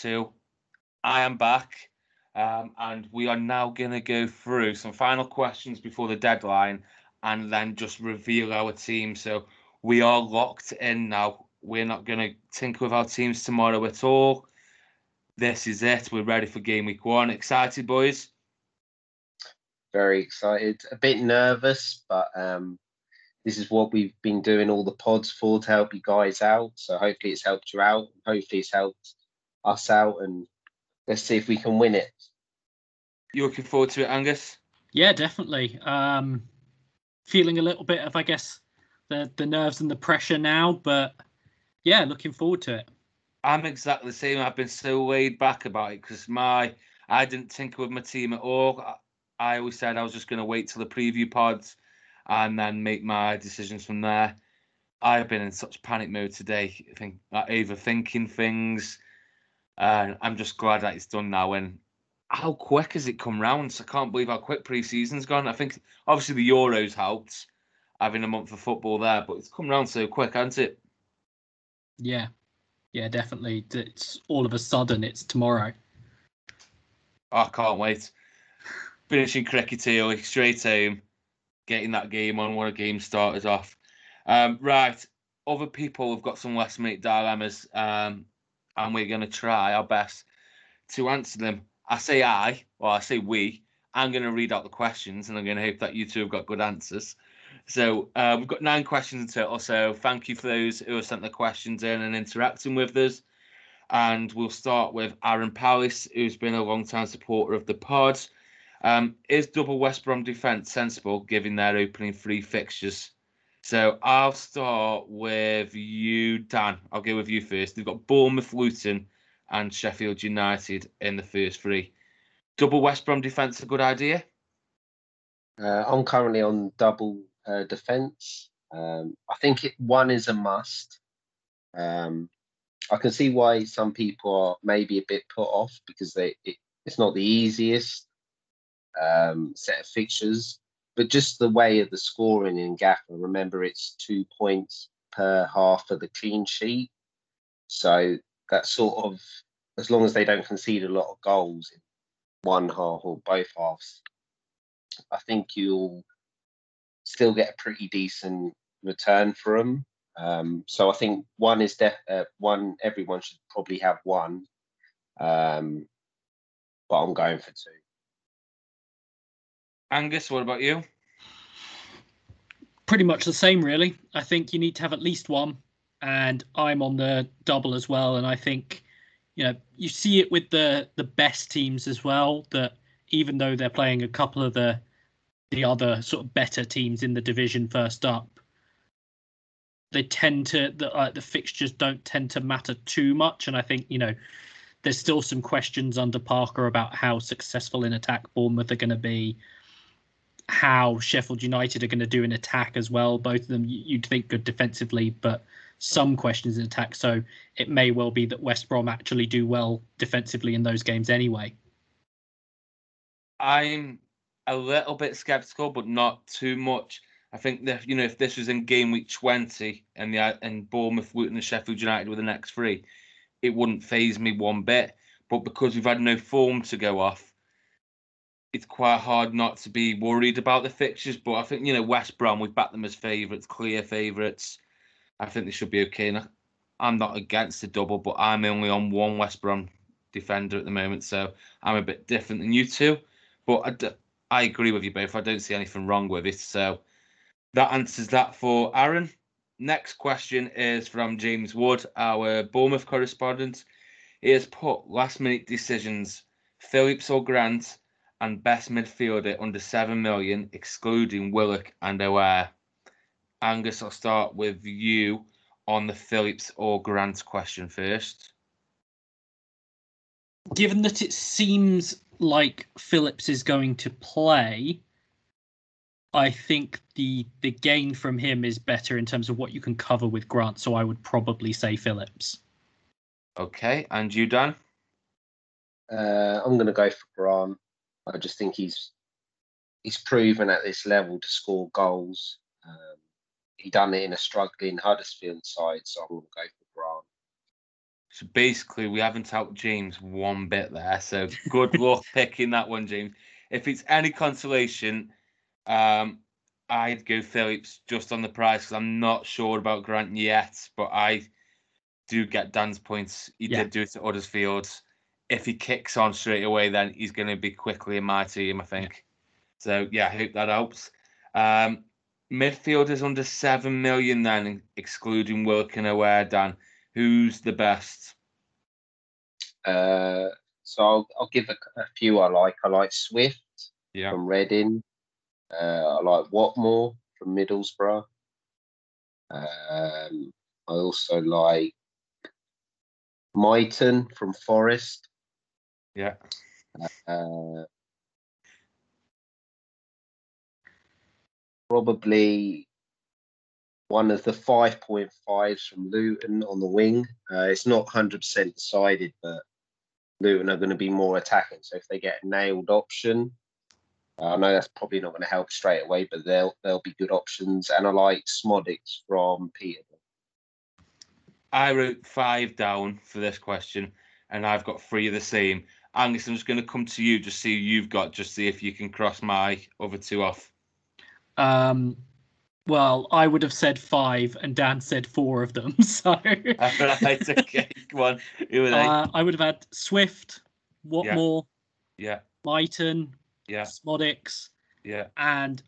two. I am back, um, and we are now going to go through some final questions before the deadline and then just reveal our team. So we are locked in now. We're not going to tinker with our teams tomorrow at all. This is it. We're ready for game week one. Excited, boys? Very excited. A bit nervous, but um, this is what we've been doing all the pods for to help you guys out. So hopefully it's helped you out. Hopefully it's helped us out, and let's see if we can win it. You looking forward to it, Angus? Yeah, definitely. Um, feeling a little bit of, I guess, the the nerves and the pressure now, but yeah, looking forward to it. I'm exactly the same. I've been so laid back about it because my I didn't tinker with my team at all. I, I always said I was just going to wait till the preview pods and then make my decisions from there. I've been in such panic mode today, think like, overthinking things. And uh, I'm just glad that it's done now. And how quick has it come round? So I can't believe how quick pre-season's gone. I think obviously the Euros helped having a month of football there, but it's come round so quick, hasn't it? Yeah, yeah, definitely. It's all of a sudden it's tomorrow. Oh, I can't wait. Finishing cricket early, straight home, getting that game on, of the game starters off. Um, right, other people have got some last minute dilemmas, um, and we're going to try our best to answer them. I say I, or I say we. I'm going to read out the questions, and I'm going to hope that you two have got good answers. So uh, we've got nine questions in total. So thank you for those who have sent the questions in and interacting with us. And we'll start with Aaron Palace, who's been a long time supporter of the pod. Um, is double West Brom defence sensible given their opening three fixtures? So I'll start with you, Dan. I'll go with you first. They've got Bournemouth, Luton, and Sheffield United in the first three. Double West Brom defence a good idea? Uh, I'm currently on double uh, defence. Um, I think it, one is a must. Um, I can see why some people are maybe a bit put off because they it, it's not the easiest um, set of fixtures, but just the way of the scoring in Gaffer. Remember, it's two points per half of the clean sheet, so that sort of as long as they don't concede a lot of goals in one half or both halves, I think you'll still get a pretty decent return for them. Um, so I think one is def- uh, one. Everyone should probably have one, um, but I'm going for two. Angus, what about you? Pretty much the same, really. I think you need to have at least one, and I'm on the double as well. And I think, you know, you see it with the the best teams as well. That even though they're playing a couple of the the other sort of better teams in the division first up, they tend to the uh, the fixtures don't tend to matter too much. And I think you know there's still some questions under Parker about how successful in attack Bournemouth are going to be, how Sheffield United are going to do in attack as well. Both of them you'd think good defensively, but some questions in attack. So it may well be that West Brom actually do well defensively in those games anyway. I'm a little bit skeptical, but not too much. I think that you know if this was in game week 20 and the and Bournemouth, Luton, and Sheffield United were the next three, it wouldn't phase me one bit. But because we've had no form to go off, it's quite hard not to be worried about the fixtures. But I think you know West Brom, we've backed them as favourites, clear favourites. I think they should be okay. And I'm not against the double, but I'm only on one West Brom defender at the moment, so I'm a bit different than you two. But I, I agree with you both. I don't see anything wrong with it. So that answers that for Aaron. Next question is from James Wood, our Bournemouth correspondent. He has put last minute decisions, Phillips or Grant, and best midfielder under 7 million, excluding Willock and Aouar. Angus, I'll start with you on the Phillips or Grant question first. Given that it seems like Phillips is going to play, I think the the gain from him is better in terms of what you can cover with Grant. So I would probably say Phillips. Okay, and you, Dan? Uh, I'm going to go for Grant. I just think he's he's proven at this level to score goals. Um, he done it in a struggling Huddersfield side, so I'm going to go for Grant. So basically, we haven't out James one bit there. So good luck picking that one, James. If it's any consolation, um, I'd go Phillips just on the price because I'm not sure about Grant yet, but I do get Dan's points. He Yeah. did do it at Huddersfield. If he kicks on straight away, then he's going to be quickly in my team, I think. So yeah, I hope that helps. Um, midfielders under seven million, then excluding Wilkin aware. Dan, who's the best? Uh, so I'll, I'll give a, a few I like. I like Swift Yeah, from Reading. Uh, I like Watmore from Middlesbrough. Um, I also like Mighten from Forest. Yeah, Uh, probably one of the 5.5s from Luton on the wing. Uh, it's not 100% decided, but Luton are going to be more attacking. So if they get a nailed option, uh, I know that's probably not going to help straight away, but they'll they'll be good options. And I like Szmodics from Peterborough. I wrote five down for this question, and I've got three of the same. Angus, I'm just going to come to you, just see who you've got, just see if you can cross my other two off. Um, well, I would have said five, and Dan said four of them. So right, okay, come on. Who are they? uh, I would have had Swift, Watmore, yeah, Mighten, yeah, Szmodics, yeah. and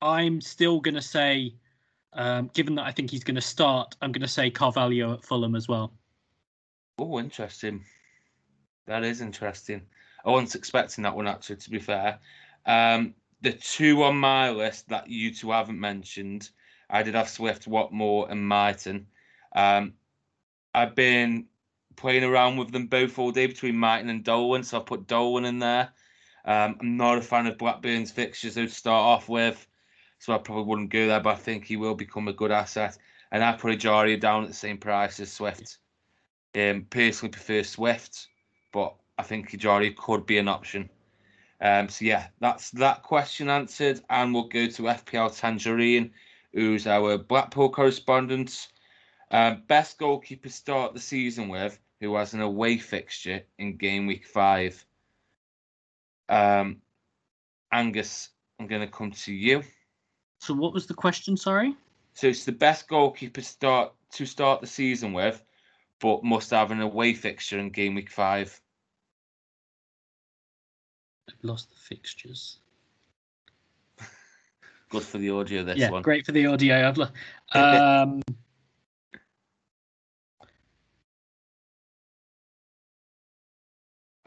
I'm still going to say, um, given that I think he's going to start, I'm going to say Carvalho at Fulham as well. Oh, interesting. That is interesting. I wasn't expecting that one actually. To be fair, um, the two on my list that you two haven't mentioned, I did have Swift, Watmore, and Mighten. Um, I've been playing around with them both all day between Mighten and Dolan, so I put Dolan in there. Um, I'm not a fan of Blackburn's fixtures to start off with, so I probably wouldn't go there, but I think he will become a good asset. And I put Ejaria down at the same price as Swift. Um, personally prefer Swift, but I think Ejaria could be an option. Um, so yeah, that's that question answered, and we'll go to FPL Tangerine, who's our Blackpool correspondent. Um, best goalkeeper start the season with, who has an away fixture in game week five. Um, Angus, I'm going to come to you. So what was the question? Sorry. So it's the best goalkeeper start to start the season with, but must have an away fixture in game week five. I've lost the fixtures. Good for the audio. This yeah, one. great for the audio. I've lo- um,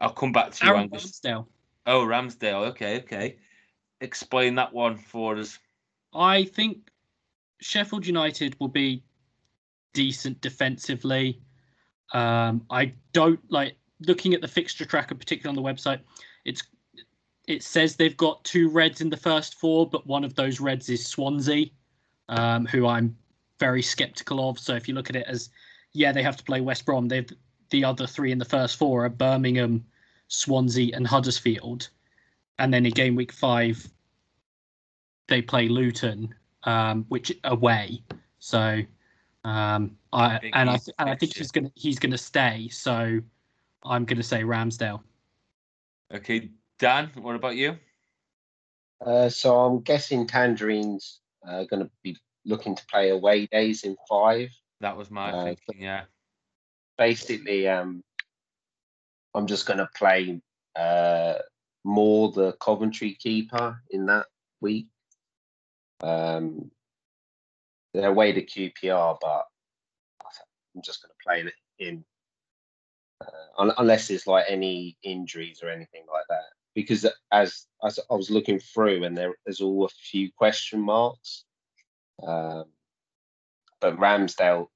I'll come back to you, Aaron Angus. Ramsdale. Oh, Ramsdale. Okay, okay. Explain that one for us. I think Sheffield United will be decent defensively. Um, I don't like looking at the fixture tracker, particularly on the website. It's it says they've got two reds in the first four, but one of those reds is Swansea, um, who I'm very skeptical of. So if you look at it as, yeah, they have to play West Brom. They've the other three in the first four are Birmingham, Swansea, and Huddersfield, and then in game week five, they play Luton, um, which away. So, um, I Big and I and I think he's gonna he's gonna stay. So, I'm gonna say Ramsdale. Okay, Dan. What about you? Uh, so I'm guessing Tangerine's uh, going to be looking to play away days in five. That was my Uh, thinking. Yeah. Basically, um, I'm just going to play uh, Moore the Coventry keeper in that week. Um, they're away to QPR, but I'm just going to play him uh, unless there's like any injuries or anything like that. Because as, as I was looking through, and there, there's all a few question marks. Um, but Ramsdale,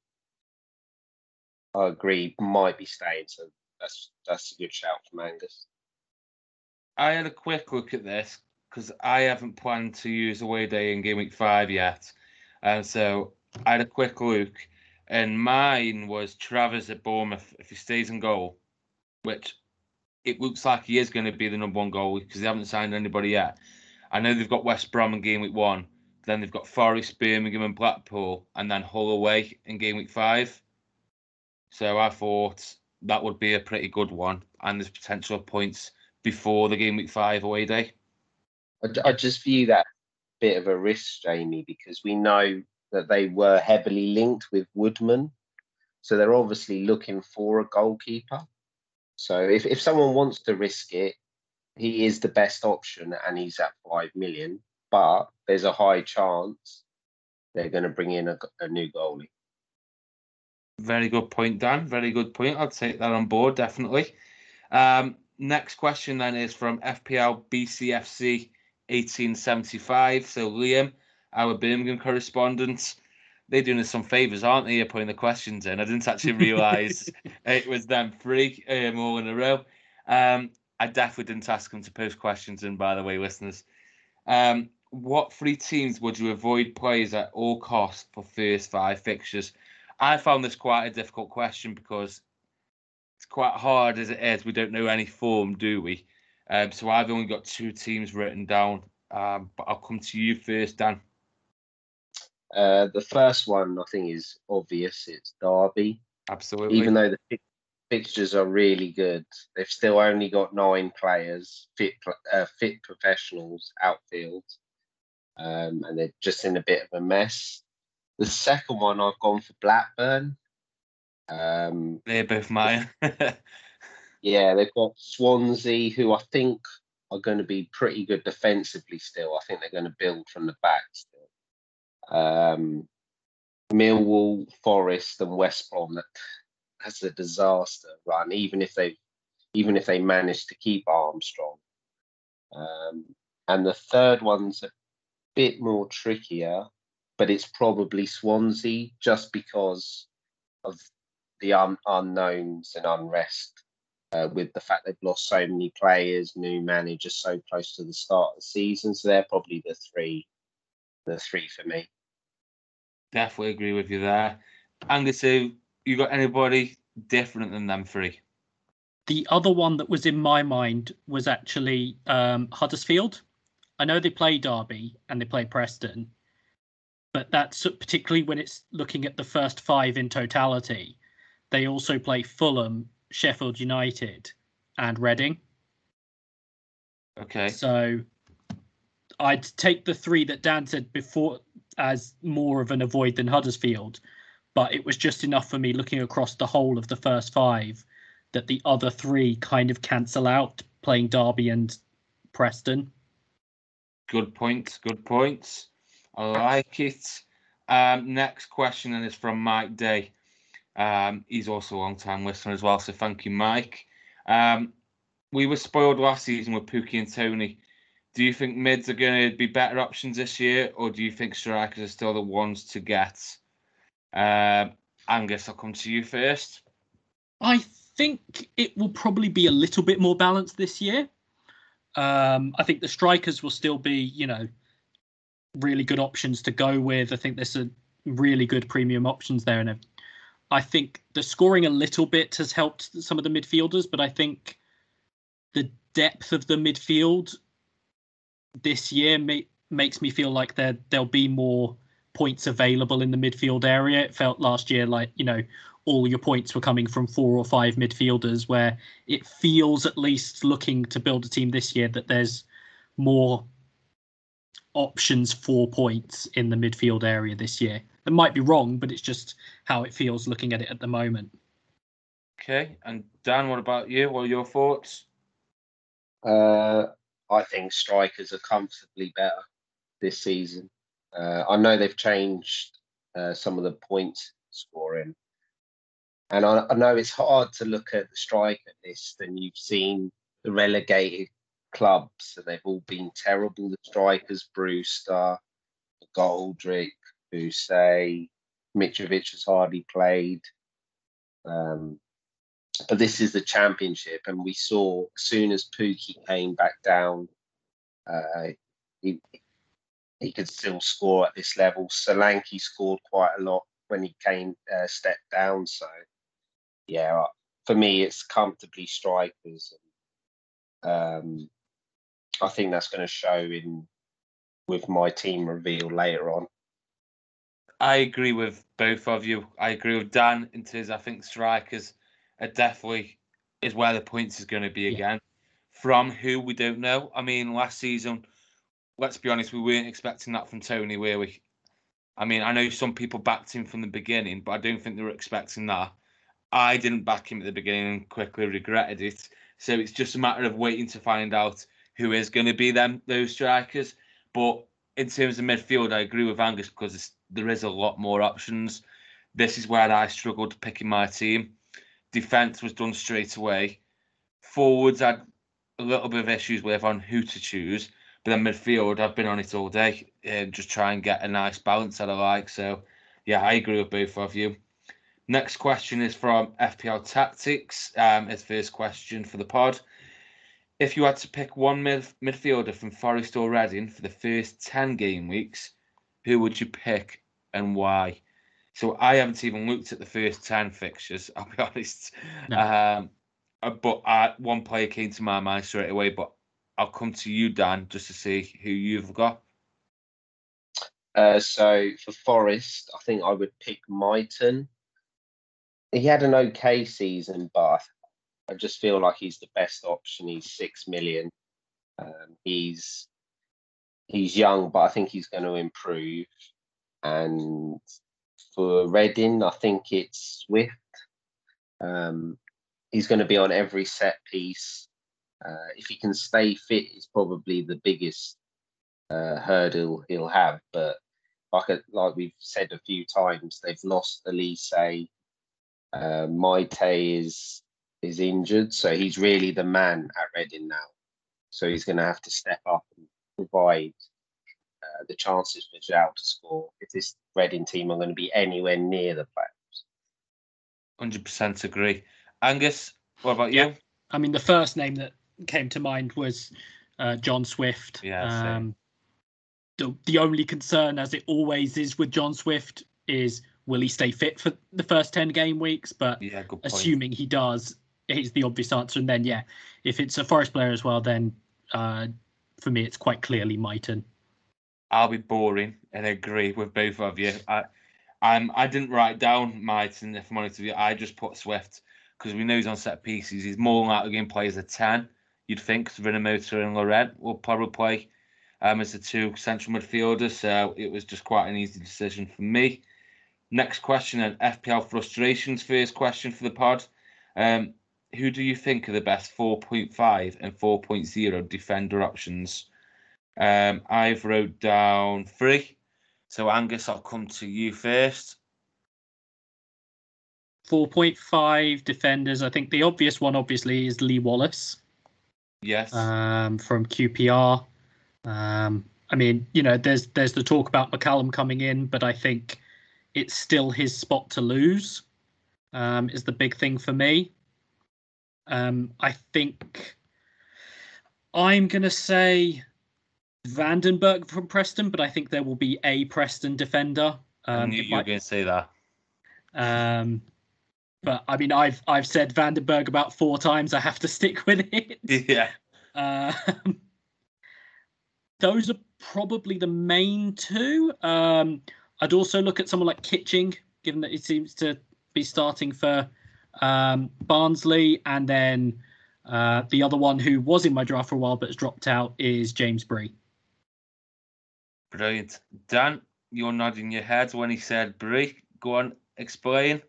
I agree, might be staying. So that's that's a good shout from Angus. I had a quick look at this because I haven't planned to use away day in game week five yet, and so I had a quick look, and mine was Travers at Bournemouth if he stays in goal, which it looks like he is going to be the number one goal because they haven't signed anybody yet. I know they've got West Brom in game week one, then they've got Forest, Birmingham, and Blackpool, and then Hull away in game week five. So I thought that would be a pretty good one, and there's potential points before the game week five away day. I, I just view that bit of a risk, Jamie, because we know that they were heavily linked with Woodman. So they're obviously looking for a goalkeeper. So if, if someone wants to risk it, he is the best option and he's at 5 million. But there's a high chance they're going to bring in a, a new goalie. Very good point, Dan. Very good point. I'll take that on board, definitely. Um, next question then is from FPL BCFC 1875. So Liam, our Birmingham correspondent, they're doing us some favours, aren't they? Putting the questions in. I didn't actually realise it was them three um, all in a row. Um, I definitely didn't ask them to post questions in, by the way, listeners. Um, what three teams would you avoid players at all costs for first five fixtures? I found this quite a difficult question because it's quite hard as it is. We don't know any form, do we? Um, so I've only got two teams written down, um, but I'll come to you first, Dan. Uh, the first one I think is obvious. It's Derby. Absolutely. Even though the fixtures are really good, they've still only got nine players, fit uh, fit professionals outfield, um, and they're just in a bit of a mess. The second one I've gone for Blackburn. Um, they're both mine. yeah, they've got Swansea, who I think are going to be pretty good defensively still. I think they're going to build from the back still um, Millwall, Forest, and West Brom. That has a disaster run. Even if they, even if they manage to keep Armstrong, um, and the third one's a bit more trickier, but it's probably Swansea just because of the un- unknowns and unrest. Uh, with the fact they've lost so many players, new managers so close to the start of the season, so they're probably the three, the three for me. Definitely agree with you there. Angus, you got anybody different than them three? The other one that was in my mind was actually um, Huddersfield. I know they play Derby and they play Preston, but that's particularly when it's looking at the first five in totality. They also play Fulham, Sheffield United, and Reading. Okay. So I'd take the three that Dan said before as more of an avoid than Huddersfield, but it was just enough for me looking across the whole of the first five that the other three kind of cancel out playing Derby and Preston. Good points. Good points. I like it. Um, next question and is from Mike Day. Um, he's also a long time listener as well, so thank you, Mike. Um, we were spoiled last season with Pukki and Toney. Do you think mids are going to be better options this year, or do you think strikers are still the ones to get? Uh, Angus, I'll come to you first. I think it will probably be a little bit more balanced this year. Um, I think the strikers will still be, you know, really good options to go with. I think there's a really good premium options there, and I think the scoring a little bit has helped some of the midfielders, but I think the depth of the midfield this year may, makes me feel like there there'll be more points available in the midfield area. It felt last year like you know all your points were coming from four or five midfielders, where it feels at least looking to build a team this year that there's more options for points in the midfield area this year. That might be wrong, but it's just how it feels looking at it at the moment. Okay, and Dan, what about you? What are your thoughts? Uh, I think strikers are comfortably better this season. Uh, I know they've changed uh, some of the points scoring, and I, I, know it's hard to look at the striker list and you've seen the relegated clubs and they've all been terrible. The strikers, Brewster, Goldrick, Busay, Mitrovic has hardly played. Um, but this is the championship, and we saw as soon as Pukki came back down, uh, he he could still score at this level. Solanke scored quite a lot when he came uh, stepped down. So yeah, for me, it's comfortably strikers. Um, I think that's going to show in with my team reveal later on. I agree with both of you. I agree with Dan in terms. I think strikers are definitely is where the points is going to be Yeah. again. From who we don't know. I mean, last season, let's be honest, we weren't expecting that from Toney, were we? I mean, I know some people backed him from the beginning, but I don't think they were expecting that. I didn't back him at the beginning and quickly regretted it. So it's just a matter of waiting to find out who is going to be them those strikers. But in terms of midfield, I agree with Angus because there is a lot more options. This is where I struggled picking my team. Defense was done straight away. Forwards had a little bit of issues with on who to choose, but then midfield, I've been on it all day and just try and get a nice balance that I like. So, yeah, I agree with both of you. Next question is from FPL Tactics. Um, his first question for the pod. If you had to pick one mid- midfielder from Forest or Reading for the first 10 game weeks, who would you pick and why? So I haven't even looked at the first 10 fixtures, I'll be honest. No. Um, uh, but uh, one player came to my mind straight away, but I'll come to you, Dan, just to see who you've got. Uh, so for Forest, I think I would pick Mighten. He had an okay season, but I just feel like he's the best option. He's six million. Um, he's he's young, but I think he's going to improve. And for Reading, I think it's Swift. Um, he's going to be on every set piece. Uh, if he can stay fit, is probably the biggest uh, hurdle he'll have. But like like we've said a few times, they've lost Olise. Uh, Meïté is is injured, so he's really the man at Reading now. So he's going to have to step up and provide uh, the chances for João to score if this Reading team are going to be anywhere near the playoffs. 100% agree. Angus, what about Yeah. you? I mean, the first name that came to mind was uh, John Swift. Yeah. Um, the the only concern, as it always is with John Swift, is will he stay fit for the first ten game weeks? But Yeah, assuming he does, is the obvious answer. And then, yeah, if it's a Forest player as well, then uh, for me, it's quite clearly Mighten. I'll be boring and agree with both of you. I, I'm, I didn't write down Mighten, if I'm honest with you. I just put Swift because we know he's on set pieces. He's more likely going to play as a 10, you'd think, because Rinomhota and Laurent will probably play um, as the two central midfielders. So it was just quite an easy decision for me. Next question and FPL frustrations. First question for the pod. Um, who do you think are the best 4.5 and 4.0 defender options? Um, I've wrote down three. So Angus, I'll come to you first. 4.5 defenders. I think the obvious one, obviously, is Lee Wallace. Yes. um, from QPR. Um, I mean, you know, there's there's the talk about McCallum coming in, but I think it's still his spot to lose. Um, is the big thing for me. Um, I think I'm gonna say Vandenberg from Preston, but I think there will be a Preston defender. I Um, knew you were going to say that. um, but I mean, I've I've said Vandenberg about four times. I have to stick with it. yeah. Um, those are probably the main two. Um, I'd also look at someone like Kitching, given that he seems to be starting for um, Barnsley, and then uh, the other one who was in my draft for a while but has dropped out is James Bree. Brilliant. Dan, you're nodding your head when he said Bree. Go on, explain.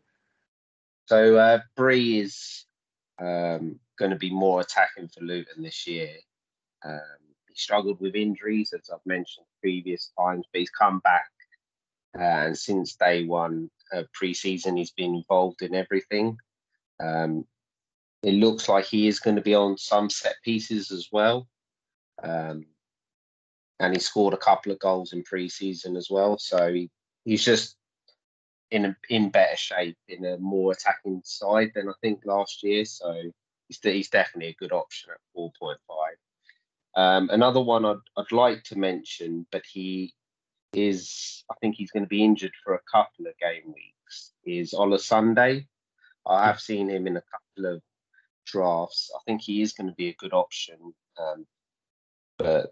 So uh, Bree is um, going to be more attacking for Luton this year. Um, he struggled with injuries, as I've mentioned previous times, but he's come back. Uh, and since day one uh, pre-season, he's been involved in everything. Um, it looks like he is going to be on some set pieces as well. Um, and he scored a couple of goals in pre-season as well. So he, he's just in a, in better shape in a more attacking side than I think last year. So he's, he's definitely a good option at 4.5. Um, another one I'd, I'd like to mention, but he is, I think he's going to be injured for a couple of game weeks, is Ola Sunday. I have seen him in a couple of drafts. I think he is going to be a good option. Um, but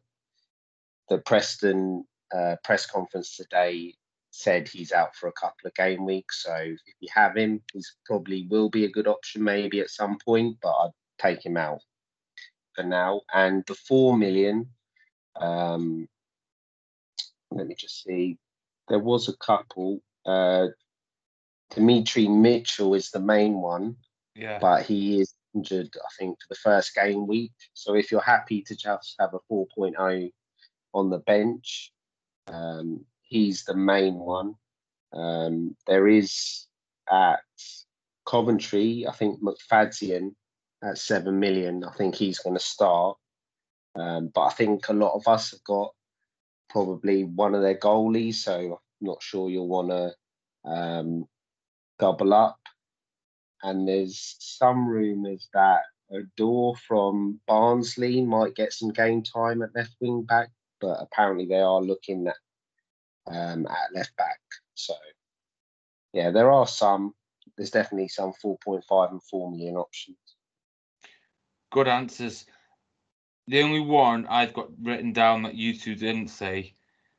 the Preston uh, press conference today said he's out for a couple of game weeks. So if you have him, he's probably will be a good option maybe at some point, but I'd take him out for now. And the four million, um, let me just see. There was a couple. Uh, Dimitri Mitchell is the main one, Yeah. but he is injured, I think, for the first game week. So if you're happy to just have a 4.0 on the bench, um, he's the main one. Um, there is at Coventry, I think McFadzean at 7 million. I think he's going to start. Um, but I think a lot of us have got probably one of their goalies, so I'm not sure you'll want to um, double up. And there's some rumours that a door from Barnsley might get some game time at left wing back, but apparently they are looking at um, at left back. So yeah, there are some. There's definitely some 4.5 and 4 million options. Good answers. The only one I've got written down that you two didn't say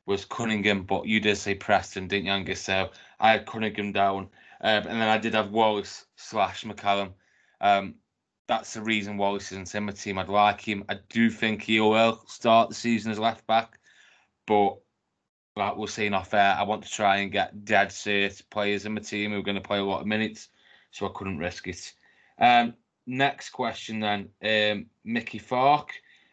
was Cunningham, but you did say Preston, didn't you, Angus? So I had Cunningham down. Um, and then I did have Wallace slash McCallum. Um, that's the reason Wallace isn't in my team. I'd like him. I do think he will start the season as left back, but like we're saying off air, I want to try and get dead set players in my team who are going to play a lot of minutes, so I couldn't risk it. Um, next question then, um, Mickey Fark.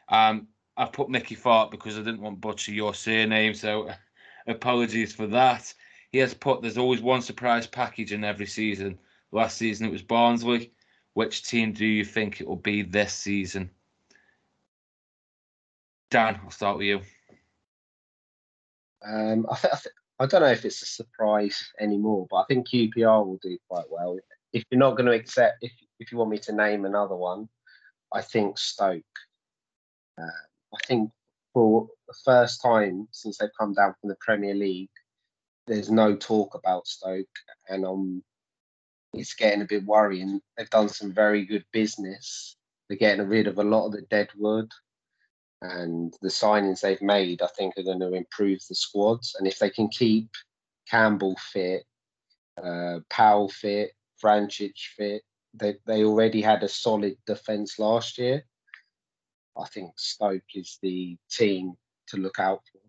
Um, I put Mickey Fark because I didn't want butcher your surname, so apologies for that. He has put there's always one surprise package in every season. Last season it was Barnsley. Which team do you think it will be this season? Dan, I'll start with you. Um, I, th- I, th- I don't know if it's a surprise anymore, but I think QPR will do quite well. If you're not going to accept, if if you want me to name another one, I think Stoke. Uh, I think for the first time since they've come down from the Premier League, there's no talk about Stoke, and um, it's getting a bit worrying. They've done some very good business. They're getting rid of a lot of the dead wood and the signings they've made, I think, are going to improve the squads. And if they can keep Campbell fit, uh, Powell fit, Vrancic fit, they they already had a solid defence last year. I think Stoke is the team to look out for.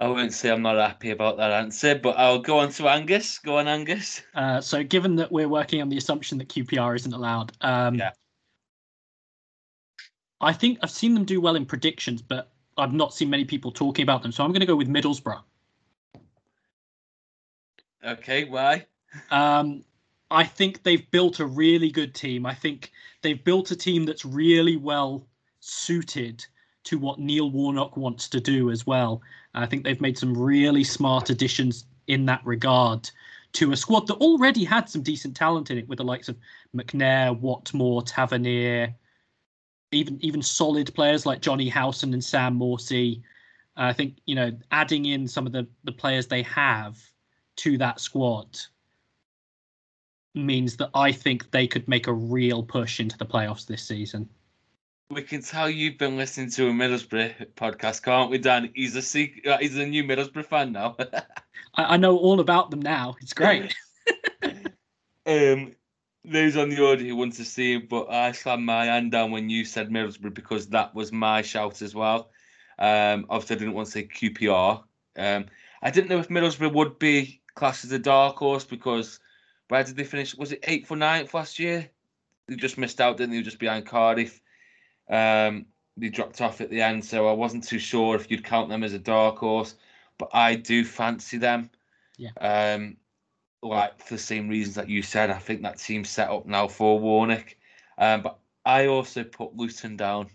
I won't say I'm not happy about that answer, but I'll go on to Angus. Go on, Angus. Uh, so, given that we're working on the assumption that QPR isn't allowed, um, Yeah. I think I've seen them do well in predictions, but I've not seen many people talking about them. So I'm going to go with Middlesbrough. Okay, why? Um, I think they've built a really good team. I think they've built a team that's really well suited to what Neil Warnock wants to do as well. I think they've made some really smart additions in that regard to a squad that already had some decent talent in it, with the likes of McNair, Watmore, Tavernier, even even solid players like Johnny Howson and Sam Morsy. I think you know adding in some of the the players they have to that squad means that I think they could make a real push into the playoffs this season. We can tell you've been listening to a Middlesbrough podcast, can't we, Dan? He's a sec- uh, he's a new Middlesbrough fan now. I, I know all about them now. It's great. um, those on the audio want to see it, but I slammed my hand down when you said Middlesbrough because that was my shout as well. Um, obviously, I didn't want to say QPR. Um, I didn't know if Middlesbrough would be classed as a dark horse because where did they finish? Was it eighth or ninth last year? They just missed out, didn't they? Just behind Cardiff. Um, they dropped off at the end, so I wasn't too sure if you'd count them as a dark horse. But I do fancy them. Yeah. Um, like for the same reasons that you said, I think that team's set up now for Warnock. Um, but I also put Luton down,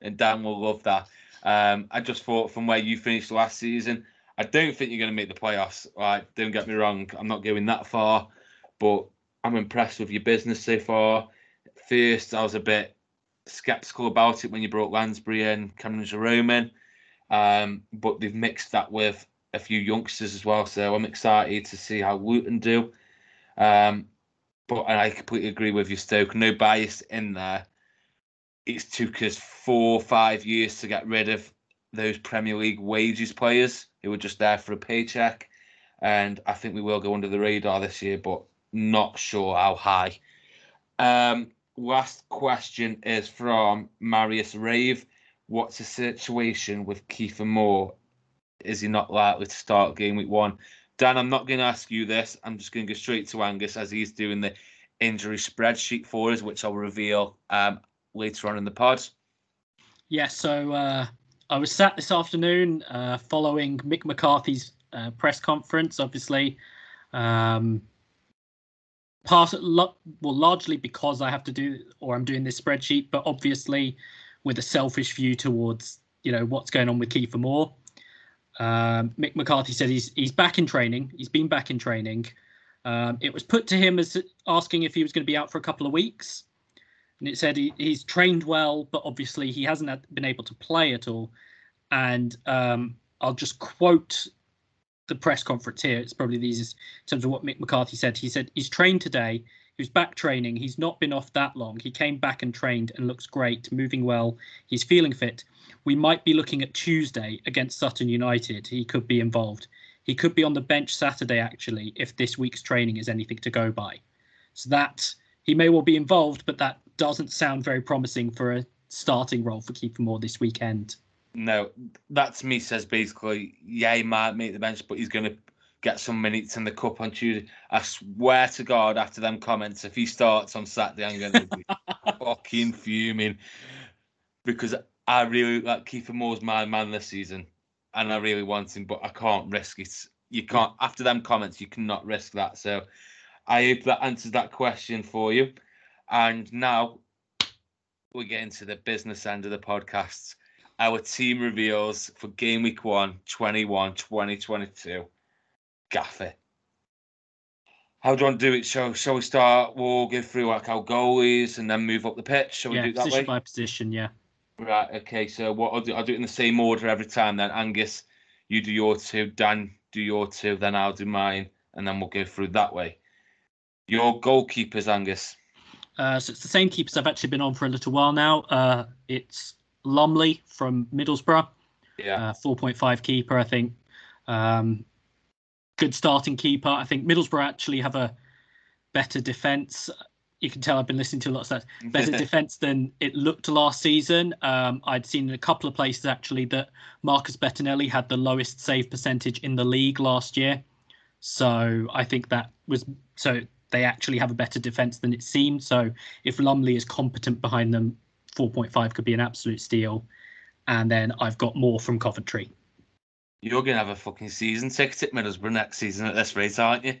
and Dan will love that. Um, I just thought from where you finished last season, I don't think you're going to make the playoffs. Like, don't get me wrong, I'm not going that far, but I'm impressed with your business so far. First, I was a bit skeptical about it when you brought Lansbury in, Cameron Jerome in, um, but they've mixed that with a few youngsters as well. So I'm excited to see how Luton do. Um, but and I completely agree with you, Stoke. No bias in there. It's took us four, five years to get rid of those Premier League wages players who are just there for a paycheck. And I think we will go under the radar this year, but not sure how high. Um, last question is from Marius Rave. What's the situation with Kiefer Moore? Is he not likely to start game week one? Dan, I'm not going to ask you this. I'm just going to go straight to Angus as he's doing the injury spreadsheet for us, which I'll reveal um, later on in the pod. Yeah, so uh, I was sat this afternoon uh, following Mick McCarthy's uh, press conference, obviously. Um, part well, largely because I have to do or I'm doing this spreadsheet, but obviously with a selfish view towards you know what's going on with Kiefer Moore. Um, Mick McCarthy said he's he's back in training. He's been back in training. Um, it was put to him as asking if he was going to be out for a couple of weeks, and it said he, he's trained well, but obviously he hasn't been able to play at all. And um, I'll just quote the press conference here. It's probably the easiest in terms of what Mick McCarthy said. He said he's trained today. He was back training. He's not been off that long. He came back and trained and looks great, moving well. He's feeling fit. We might be looking at Tuesday against Sutton United. He could be involved. He could be on the bench Saturday, actually, if this week's training is anything to go by. So that he may well be involved, but that doesn't sound very promising for a starting role for Kiefer Moore this weekend. No, that to me says basically, yeah, he might make the bench, but he's going to get some minutes in the cup on Tuesday. I swear to God, after them comments, if he starts on Saturday, I'm going to be fucking fuming because I really like Kiefer Moore's my man this season, and I really want him, but I can't risk it. You can't after them comments, you cannot risk that. So I hope that answers that question for you. And now we get into the business end of the podcasts our team reveals for game week one, 21 2022. Gaffer. How do you want to do it? Shall, shall we start? We'll go through like our goalies and then move up the pitch. Shall yeah, we do it that position way? by position, yeah. Right, okay. So what I'll do, I'll do it in the same order every time then. Angus, you do your two, Dan, do your two, then I'll do mine, and then we'll go through that way. Your goalkeepers, Angus. Uh, so it's the same keepers I've actually been on for a little while now. Uh, it's Lumley from Middlesbrough. Yeah. Uh, 4.5 keeper, I think. Um, good starting keeper. I think Middlesbrough actually have a better defence. You can tell I've been listening to a lot of stats. Better defence than it looked last season. Um, I'd seen in a couple of places actually that Marcus Bettinelli had the lowest save percentage in the league last year. So I think that was so they actually have a better defence than it seemed. So if Lumley is competent behind them, 4.5 could be an absolute steal. And then I've got Moore from Coventry. You're going to have a fucking season ticket at Middlesbrough next season at this rate, aren't you?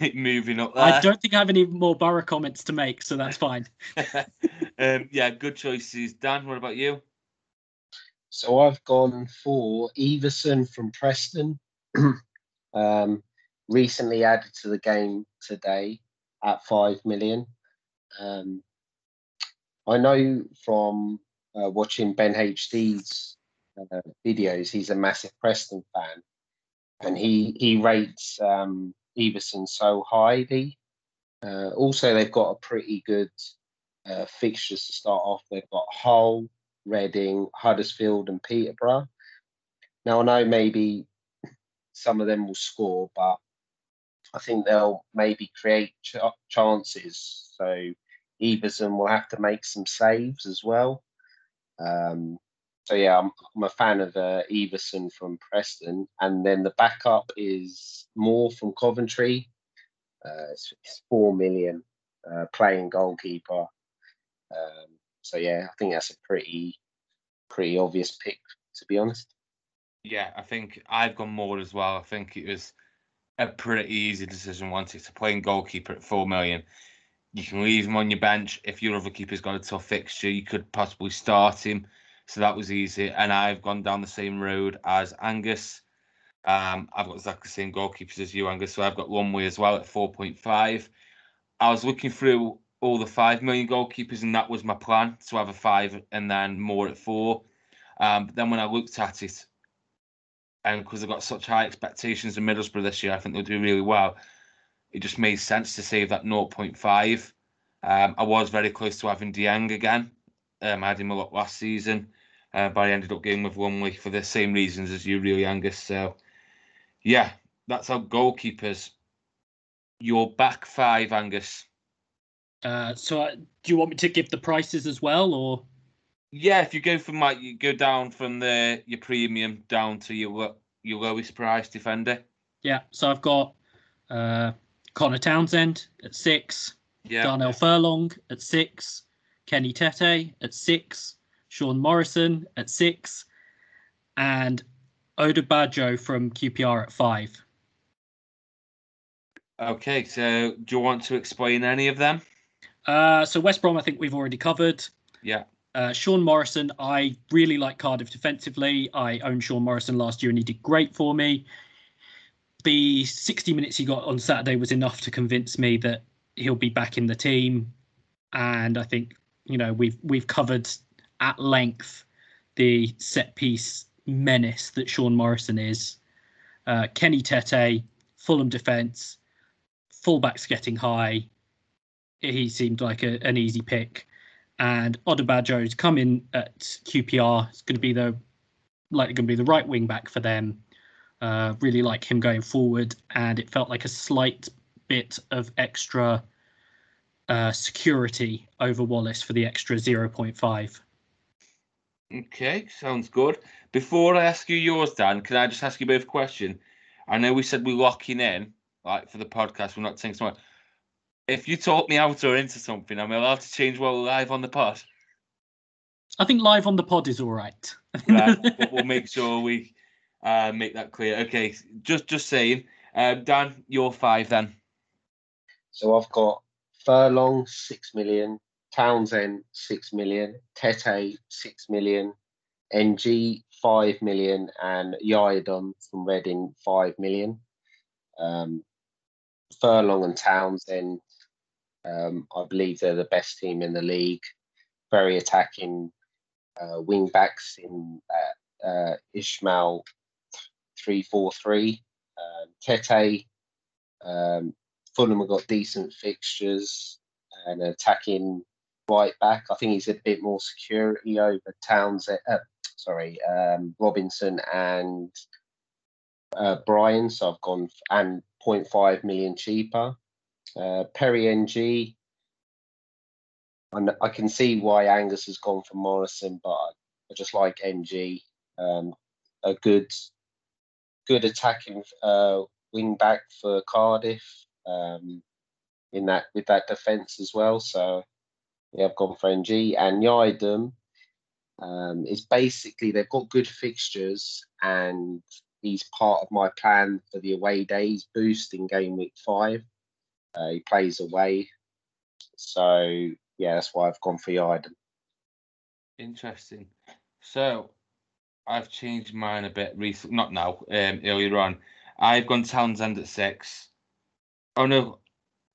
Moving up there. I don't think I have any more Borough comments to make, so that's fine. um, yeah, good choices. Dan, what about you? So I've gone for Iversen from Preston. um, recently added to the game today at five million. Um, I know from uh, watching Ben HD's uh, videos, he's a massive Preston fan, and he he rates um, Iversen so highly. Uh, also, they've got a pretty good uh, fixtures to start off. They've got Hull, Reading, Huddersfield, and Peterborough. Now, I know maybe some of them will score, but I think they'll maybe create ch- chances. So Iversen will have to make some saves as well. Um, so yeah, I'm, I'm, a fan of uh, Iversen from Preston, and then the backup is Moore from Coventry. Uh, it's, it's, four million uh, playing goalkeeper. Um, so yeah, I think that's a pretty pretty obvious pick to be honest. Yeah, I think I've gone Moore as well. I think it was a pretty easy decision once it's a playing goalkeeper at four million. You can leave him on your bench if your other keeper's got a tough fixture. You could possibly start him, so that was easy. And I've gone down the same road as Angus. Um, I've got exactly the same goalkeepers as you, Angus. So I've got Lumley as well at four point five. I was looking through all the five million goalkeepers, and that was my plan to have a five and then Moore at four. Um, but then when I looked at it, and because I've got such high expectations in Middlesbrough this year, I think they'll do really well it just made sense to save that 0.5. Um, I was very close to having Dieng again. Um, I had him a lot last season. uh, but I ended up going with Lumley for the same reasons as you, really, Angus. So, yeah, that's our goalkeepers. Your back five, Angus. Uh, so, uh, do you want me to give the prices as well, or? Yeah, if you go from like you go down from the your premium down to your your lowest price defender. Yeah, so I've got uh, Connor Townsend at six, Yeah, Darnell Furlong at six, Kenny Tete at six, Sean Morrison at six, and Odubajo from QPR at five. Okay, so do you want to explain any of them? Uh, so West Brom, I think we've already covered. Yeah. Uh, Sean Morrison, I really like Cardiff defensively. I owned Sean Morrison last year and he did great for me. The 60 minutes he got on Saturday was enough to convince me that he'll be back in the team. And I think, you know, we've we've covered at length the set piece menace that Sean Morrison is. Uh, Kenny Tete, Fulham defence, fullbacks getting high. He seemed like a, an easy pick and Odubajo's come in at QPR. It's going to be the likely going to be the right wing back for them. Uh, really like him going forward, and it felt like a slight bit of extra uh, security over Wallace for the extra zero point five. Okay, sounds good. Before I ask you yours, Dan, can I just ask you both a question? I know we said we're locking in, like for the podcast, we're not saying something. If you talk me out or into something, am I allowed to change while we're live on the pod? I think live on the pod is all right. Right, but we'll make sure we uh, make that clear. Okay, just just saying. Um, Dan, you're five then. So I've got Furlong six million, Townsend six million, Tete six million, Ng five million, and Yiadom from Reading five million. Um, Furlong and Townsend, um, I believe they're the best team in the league. Very attacking uh, wing backs in uh, uh, Ismaël three four three. Um, Tete, um, Fulham have got decent fixtures and attacking right back. I think he's a bit more security over Townsend. Uh, sorry, um, Robinson and uh, Bryan. So I've gone and 0.5 million cheaper. Uh, Perry Ng. And I can see why Angus has gone for Morrison, but I, I just like Ng. Um, a good, good attacking uh, wing back for Cardiff. Um, in that with that defence as well. So yeah, I've gone for Ng and Yiadom. Um, is basically they've got good fixtures and he's part of my plan for the away days boost in game week five. Uh, he plays away, so yeah, that's why I've gone for Yiadom. Interesting. So I've changed mine a bit recently, not now, um, earlier on. I've gone Townsend at six. Oh no,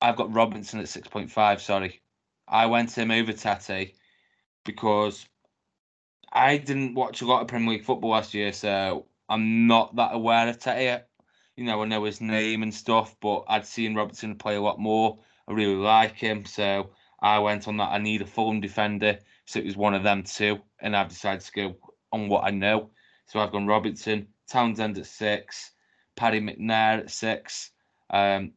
I've got Robinson at six point five. Sorry, I went him over Tete because I didn't watch a lot of Premier League football last year, so I'm not that aware of Tete. You know, I know his name and stuff, but I'd seen Robertson play a lot more. I really like him, so I went on that. I need a Fulham defender, so it was one of them two, and I've decided to go on what I know. So I've gone Robertson, Townsend at six, Paddy McNair at six. Um,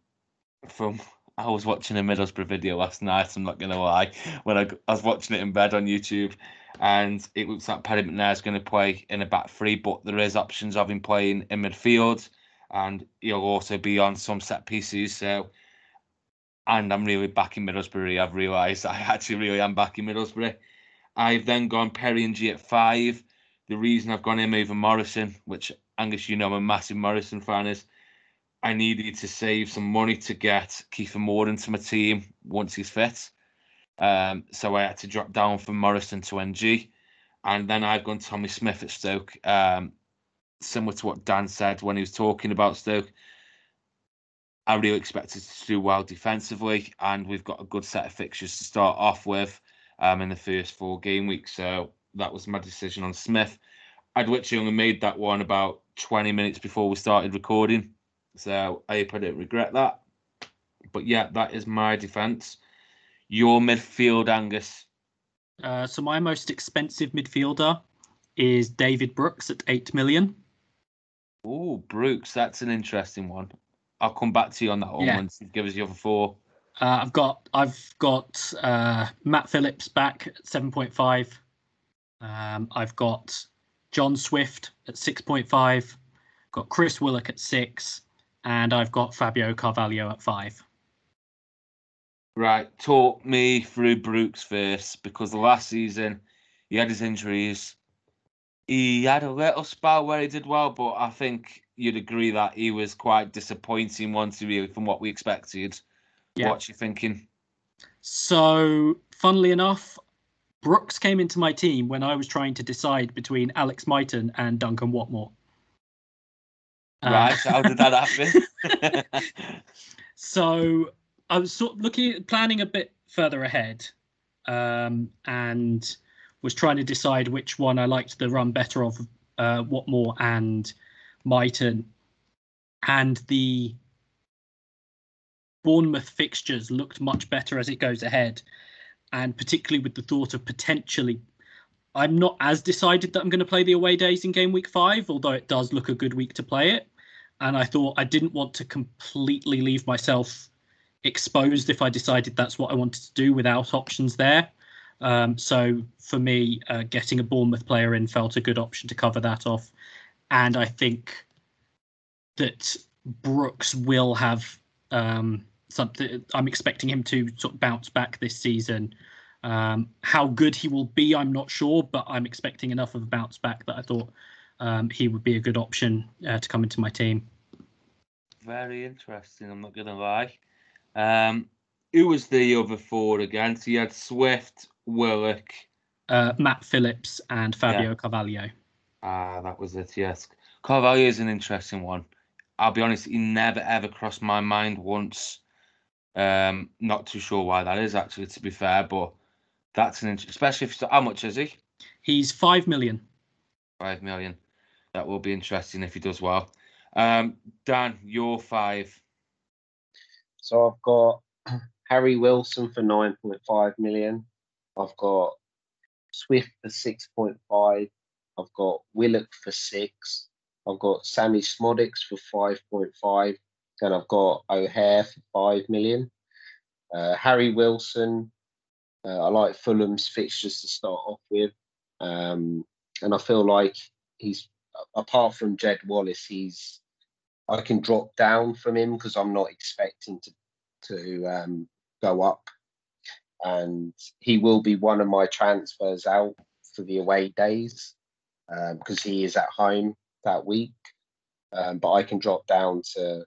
from I was watching a Middlesbrough video last night. I'm not gonna lie, when I, I was watching it in bed on YouTube, and it looks like Paddy McNair's going to play in a back three, but there is options of him playing in midfield, and he'll also be on some set pieces. So, and I'm really backing Middlesbrough. I've realised I actually really am backing Middlesbrough. I've then gone Perry and G at five. The reason I've gone him over Morrison, which Angus, you know, I'm a massive Morrison fan, is I needed to save some money to get Kiefer Moore into my team once he's fit. Um, so I had to drop down from Morrison to Ng. And then I've gone Tommy Smith at Stoke. Um, similar to what Dan said when he was talking about Stoke. I really expected to do well defensively, and we've got a good set of fixtures to start off with um, in the first four game weeks. So that was my decision on Smith. I'd literally only made that one about 20 minutes before we started recording. So I hope I don't regret that. But yeah, that is my defence. Your midfield, Angus. Uh, so my most expensive midfielder is David Brooks at 8 million. Oh, Brooks, that's an interesting one. I'll come back to you on that one Yeah. once you give us the other four. Uh, I've got I've got uh, Matt Phillips back at 7.5. Um, I've got John Swift at 6.5. Got Chris Willock at 6 and I've got Fabio Carvalho at 5. Right, talk me through Brooks first because the last season he had his injuries. He had a little spell where he did well, but I think you'd agree that he was quite disappointing once really from what we expected. Yeah. What you thinking? So, funnily enough, Brooks came into my team when I was trying to decide between Alex Mighten and Duncan Watmore. Uh, Right, how did that happen? so I was sort of looking at planning a bit further ahead, um, and was trying to decide which one I liked the run better of, uh, Watmore and Mighten, and the Bournemouth fixtures looked much better as it goes ahead, and particularly with the thought of potentially. I'm not as decided that I'm going to play the away days in game week five, although it does look a good week to play it. And I thought I didn't want to completely leave myself exposed if I decided that's what I wanted to do without options there. Um, so for me, uh, getting a Bournemouth player in felt a good option to cover that off. And I think that Brooks will have um, something. I'm expecting him to sort of bounce back this season. Um, how good he will be, I'm not sure, but I'm expecting enough of a bounce back that I thought um, he would be a good option uh, to come into my team. Very interesting, I'm not gonna lie. Um who was the other four again? So you had Swift, Willock. Uh, Matt Phillips and Fabio Carvalho. Ah, that was it, yes. Carvalho is an interesting one. I'll be honest, he never ever crossed my mind once. Um, not too sure why that is actually, to be fair, but that's an int- especially if how much is he? He's five million. Five million. That will be interesting if he does well. Um, Dan, your five. So I've got Harry Wilson for 9.5 million. I've got Swift for 6.5. I've got Willock for six. I've got Sammie Szmodics for 5.5. And I've got O'Hare for 5 million. Uh, Harry Wilson, uh, I like Fulham's fixtures to start off with. Um, and I feel like he's, apart from Jed Wallace, he's I can drop down from him because I'm not expecting to to um, go up, and he will be one of my transfers out for the away days because he is at home that week. Um, but I can drop down to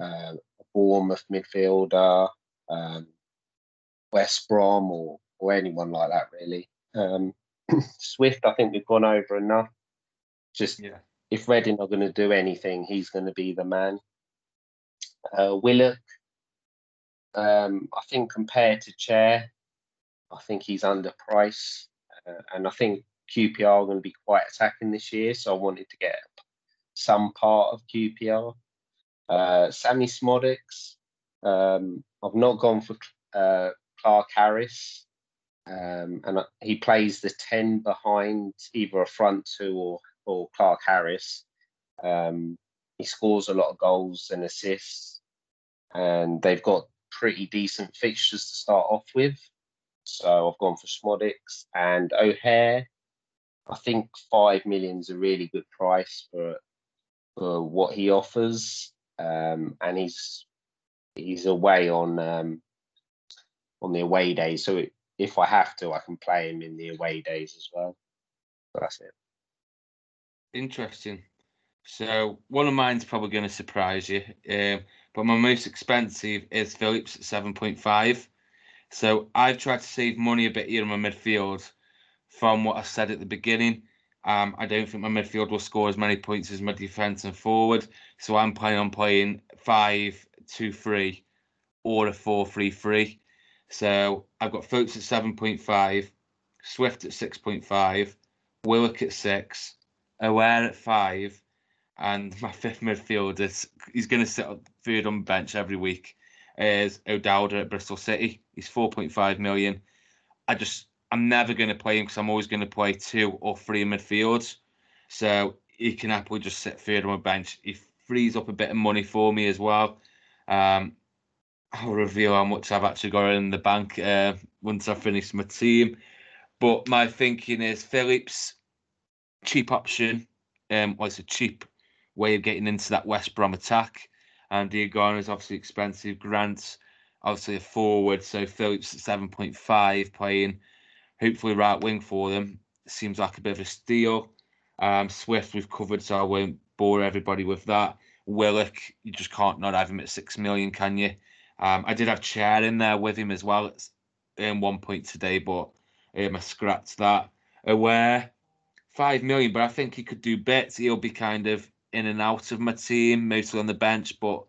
uh, a Bournemouth midfielder, um, West Brom, or or anyone like that really. Um, Swift, I think we've gone over enough. Just Yeah. if Reading are going to do anything, he's going to be the man. Uh, Willock, um, I think compared to Chair, I think he's underpriced, uh, and I think QPR are going to be quite attacking this year, so I wanted to get some part of QPR. Uh, Sammie Szmodics, um, I've not gone for uh, Clarke-Harris, um, and he plays the ten behind either a front two or or Clarke-Harris. Um, he scores a lot of goals and assists, and they've got pretty decent fixtures to start off with. So I've gone for Smodics and O'Hare. I think five million's a really good price for for what he offers, um, and he's he's away on um, on the away days. So if I have to, I can play him in the away days as well. So that's it. Interesting. So one of mine's probably going to surprise you, um, but my most expensive is Phillips at seven point five. So I've tried to save money a bit here in my midfield from what I said at the beginning. Um, I don't think my midfield will score as many points as my defence and forward, so I'm planning on playing five two three or a four three three. So I've got Phillips at seven point five, Swift at six point five, Willock at six, O'Hare at five, and my fifth midfielder is he's going to sit up third on bench every week. Is O'Dowda at Bristol City? He's four point five million. I just I'm never going to play him because I'm always going to play two or three midfields. So he can happily just sit third on my bench. He frees up a bit of money for me as well. Um, I'll reveal how much I've actually got in the bank uh, once I finish my team. But my thinking is Phillips, cheap option. Um, well, it's a cheap way of getting into that West Brom attack. And Diangana is obviously expensive. Grant's obviously a forward, so Phillips at 7.5 playing hopefully right wing for them. Seems like a bit of a steal. Um, Swift we've covered, so I won't bore everybody with that. Willock, you just can't not have him at six million, can you? Um, I did have Chair in there with him as well at um, one point today, but um, I scratched that. O'Hare, five million, but I think he could do bits. He'll be kind of in and out of my team, mostly on the bench, but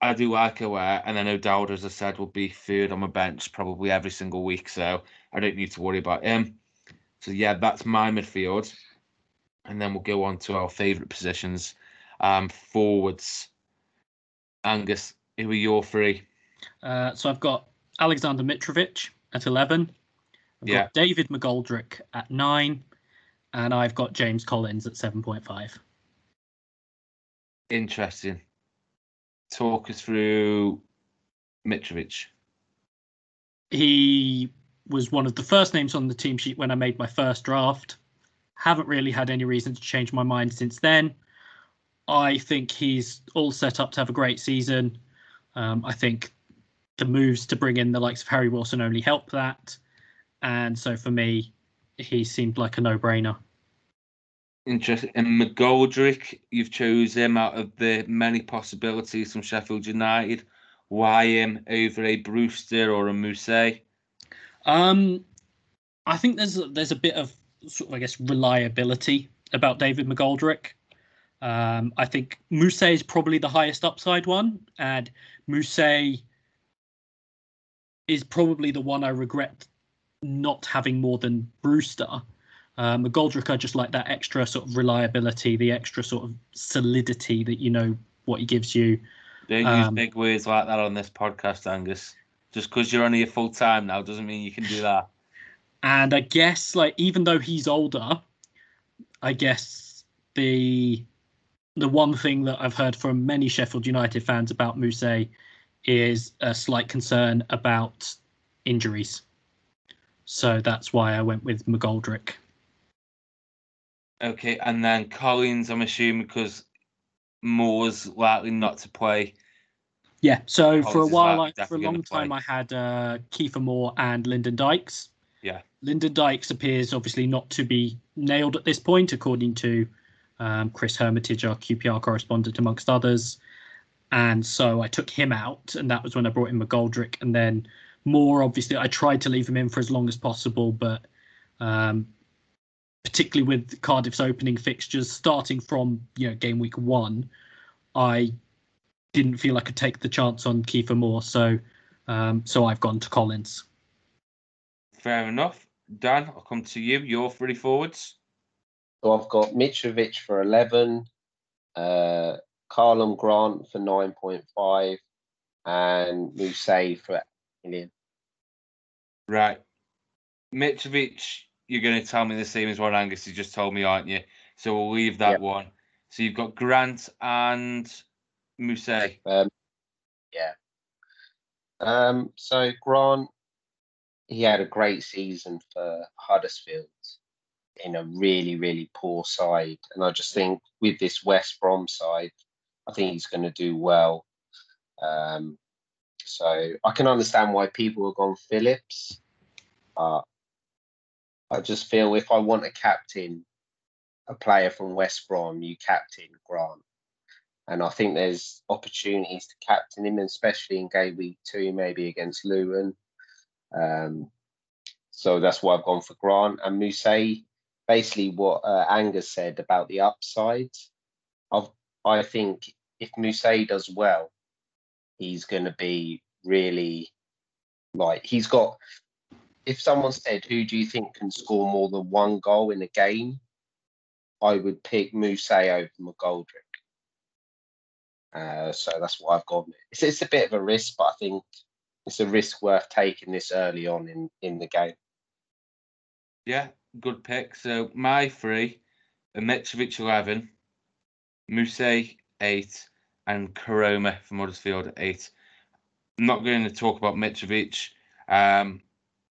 I do like O'Hare, and I know Dowd, as I said, will be third on my bench probably every single week, so I don't need to worry about him. So yeah, that's my midfield, and then we'll go on to our favourite positions. Um, forwards, Angus, who are your three? Uh, so I've got Alexander Mitrovic at 11. I've Yeah. got David McGoldrick at 9. And I've got James Collins at 7.5. Interesting. Talk us through Mitrovic. He was one of the first names on the team sheet when I made my first draft. Haven't really had any reason to change my mind since then. I think he's all set up to have a great season. Um, I think the moves to bring in the likes of Harry Wilson only help that. And so for me, he seemed like a no brainer. Interesting. And McGoldrick, you've chosen him out of the many possibilities from Sheffield United. Why him over a Brewster or a Mousset? Um, I think there's a, there's a bit of sort of I guess reliability about David McGoldrick. Um, I think Mousset is probably the highest upside one, and Mousset is probably the one I regret not having more than Brewster. Um, McGoldrick, I just like that extra sort of reliability, the extra sort of solidity that you know what he gives you. Don't use Um, big words like that on this podcast, Angus. Just because you're on here full time now doesn't mean you can do that. And I guess like even though he's older, I guess the the one thing that I've heard from many Sheffield United fans about Mousset is a slight concern about injuries. So that's why I went with McGoldrick. Okay, and then Collins, I'm assuming because Moore's likely not to play. Yeah. So for a while, like I, for a long time. I had uh, Kiefer Moore and Lyndon Dykes. Yeah. Lyndon Dykes appears obviously not to be nailed at this point, according to um, Chris Hermitage, our QPR correspondent, amongst others. And so I took him out, and that was when I brought in McGoldrick. And then Moore, obviously, I tried to leave him in for as long as possible, but um, particularly with Cardiff's opening fixtures starting from you know game week one, I didn't feel I could take the chance on Kiefer Moore, so um, so I've gone to Collins. Fair enough. Dan, I'll come to you. Your three forwards. So I've got Mitrovic for 11, uh, Karlan Grant for 9.5, and Mousset for 8 million. Right. Mitrovic, you're going to tell me the same as what Angus has just told me, aren't you? So we'll leave that Yep. one. So you've got Grant and Mousset. Um, yeah. Um, so Grant, he had a great season for Huddersfield in a really, really poor side. And I just think with this West Brom side, I think he's going to do well. Um, so I can understand why people have gone Phillips. Uh, I just feel if I want a captain, a player from West Brom, you captain Grant. And I think there's opportunities to captain him, especially in game week two, maybe against Luton. Um, so that's why I've gone for Grant and Mousset. Basically, what uh, Angus said about the upside. I've, I think if Mousset does well, he's going to be really like he's got. If someone said, "Who do you think can score more than one goal in a game?" I would pick Mousset over McGoldrick. Uh, so that's what I've gone. It's, it's a bit of a risk, but I think it's a risk worth taking this early on in, in the game. Yeah, good pick. So my three Mitrovic 11, Muse 8, and Koroma from Huddersfield 8. I'm not going to talk about Mitrovic. Um,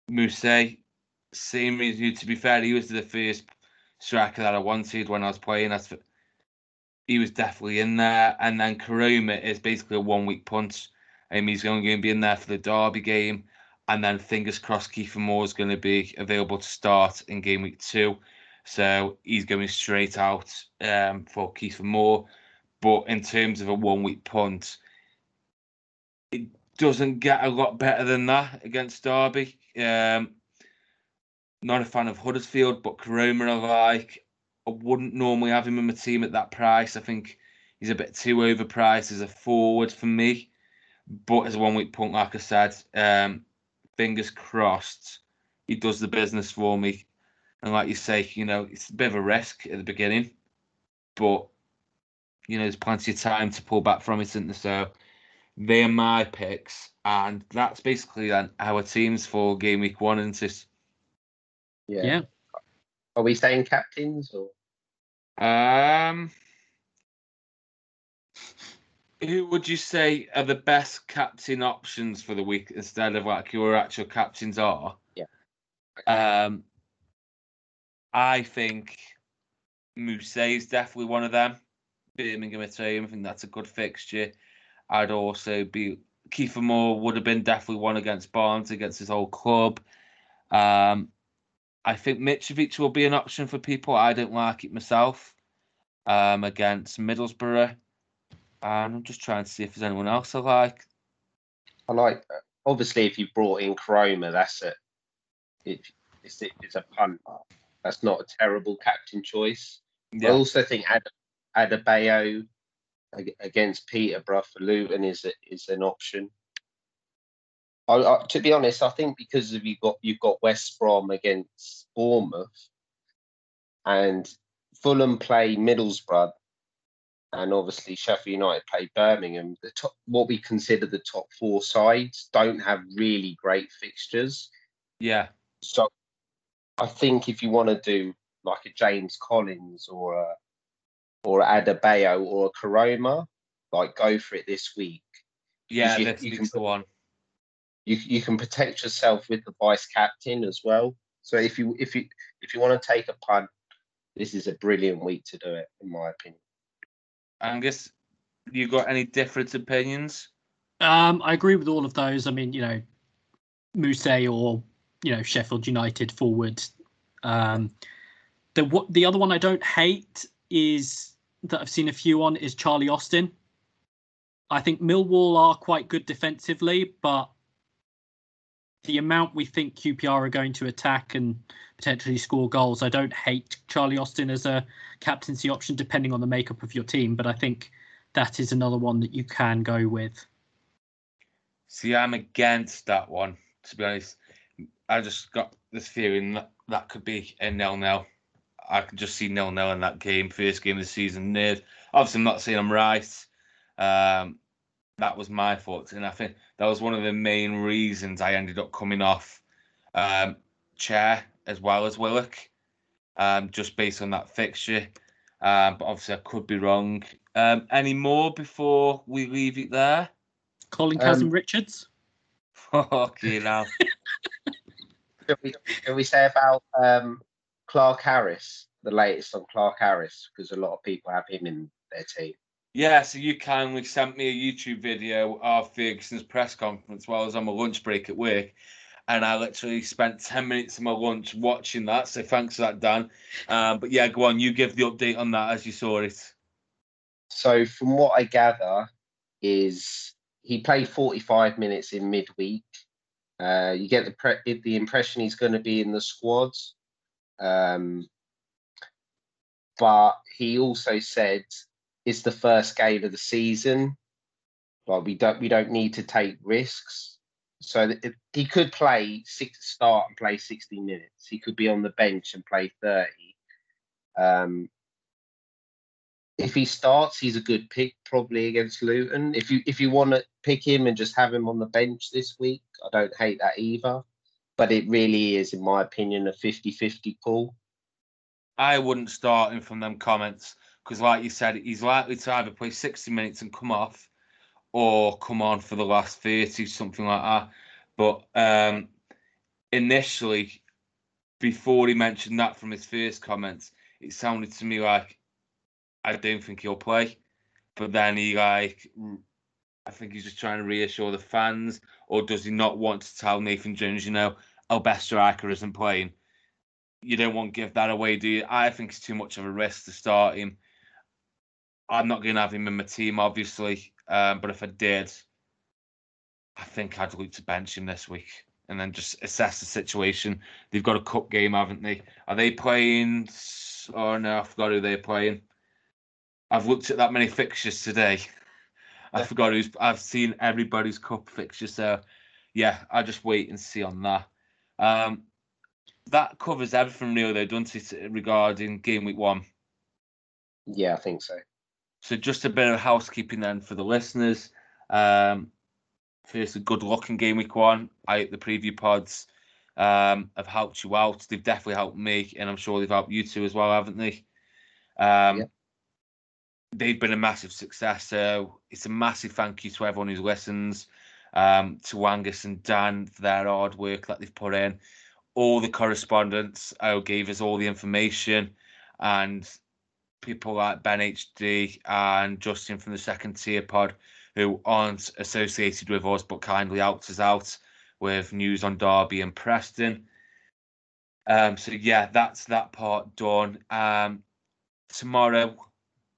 Muse, same reason. To be fair, he was the first striker that I wanted when I was playing. That's for, he was definitely in there. And then Koroma is basically a one week punch. Um, he's only going to be in there for the Derby game. And then fingers crossed, Kiefer Moore is going to be available to start in game week two. So he's going straight out um, for Kiefer Moore. But in terms of a one week punt, doesn't get a lot better than that against Derby. Um, not a fan of Huddersfield, but Koroma I like. I wouldn't normally have him in my team at that price. I think he's a bit too overpriced as a forward for me. But as a one week punt, like I said, um, fingers crossed, he does the business for me. And like you say, you know, it's a bit of a risk at the beginning, but you know, there's plenty of time to pull back from it, isn't there? So they're my picks, and that's basically then our teams for game week one, and this. Yeah. Yeah. Are we saying captains or? Um, who would you say are the best captain options for the week instead of like your actual captains are? Yeah. Um, I think Muse is definitely one of them. Birmingham at home, I think that's a good fixture. I'd also be Kiefer Moore would have been definitely one against Barnes against his whole club. Um, I think Mitrovic will be an option for people. I don't like it myself. Um, against Middlesbrough. And I'm just trying to see if there's anyone else I like. I like. Obviously, if you brought in Koroma, that's it. It it's, it's a punt. That's not a terrible captain choice. I also think Ad, Adebayo against Peterborough for Luton is a, is an option. I, I, to be honest, I think because of you got you've got West Brom against Bournemouth, and Fulham play Middlesbrough, and obviously Sheffield United play Birmingham. The top, what we consider the top four sides, don't have really great fixtures. Yeah. So I think if you want to do like a James Collins or a or Adebayo or a Koroma, like go for it this week. Yeah, You- this you week's can the one. You you can protect yourself with the vice captain as well. So if you if you if you want to take a punt, this is a brilliant week to do it, in my opinion. Angus, you got any different opinions? Um, I agree with all of those. I mean, you know, Muse or you know Sheffield United forward. Um, the what the other one I don't hate is that I've seen a few on is Charlie Austin. I think Millwall are quite good defensively, but the amount we think QPR are going to attack and potentially score goals, I don't hate Charlie Austin as a captaincy option, depending on the makeup of your team. But I think that is another one that you can go with. See, I'm against that one, to be honest. I just got this feeling that that could be a nil nil. I could just see nil nil in that game, first game of the season. Nerd. Obviously, I'm not saying I'm right. Um, that was my thoughts, and I think that was one of the main reasons I ended up coming off um, Chair as well as Willock, um, just based on that fixture. Um, but obviously, I could be wrong. Um, any more before we leave it there? Colin Um, Kazim Richards. Okay, now. Can we, can we say about um, Clarke-Harris, the latest on Clarke-Harris, because a lot of people have him in their team. Yeah, so you kindly sent me a YouTube video of Ferguson's press conference while I was on my lunch break at work. And I literally spent 10 minutes of my lunch watching that. So thanks for that, Dan. Um, but yeah, go on, you give the update on that as you saw it. So from what I gather, is he played 45 minutes in midweek. Uh, you get the pre- the impression he's going to be in the squads, um, but he also said it's the first game of the season. Like we don't we don't need to take risks. So he could play six start and play 60 minutes. He could be on the bench and play 30. Um, if he starts, he's a good pick probably against Luton. If you if you want to pick him and just have him on the bench this week, I don't hate that either. But it really is, in my opinion, a 50-50 call. I wouldn't start him from them comments because, like you said, he's likely to either play 60 minutes and come off or come on for the last 30, something like that. But um, initially, before he mentioned that from his first comments, it sounded to me like I don't think he'll play. But then he like I think he's just trying to reassure the fans, or does he not want to tell Nathan Jones, you know, our best striker isn't playing? You don't want to give that away, do you? I think it's too much of a risk to start him. I'm not going to have him in my team, obviously, um, but if I did, I think I'd look to bench him this week and then just assess the situation. They've got a cup game, haven't they? Are they playing? Oh no, I forgot who they're playing. I've looked at that many fixtures today. I forgot who's. I've seen everybody's cup fixture, so yeah, I just wait and see on that. Um, that covers everything really, though, doesn't it, regarding game week one? Yeah, I think so. So just a bit of housekeeping then for the listeners. Um, first, good luck in game week one. I the preview pods um, have helped you out. They've definitely helped me, and I'm sure they've helped you too as well, haven't they? Um, yeah they've been a massive success. So it's a massive thank you to everyone who listens, um, to Angus and Dan for their hard work that they've put in. All the correspondents who gave us all the information, and people like Ben HD and Justin from the second tier pod who aren't associated with us but kindly helped us out with news on Derby and Preston. Um, so yeah, that's that part done. Um, tomorrow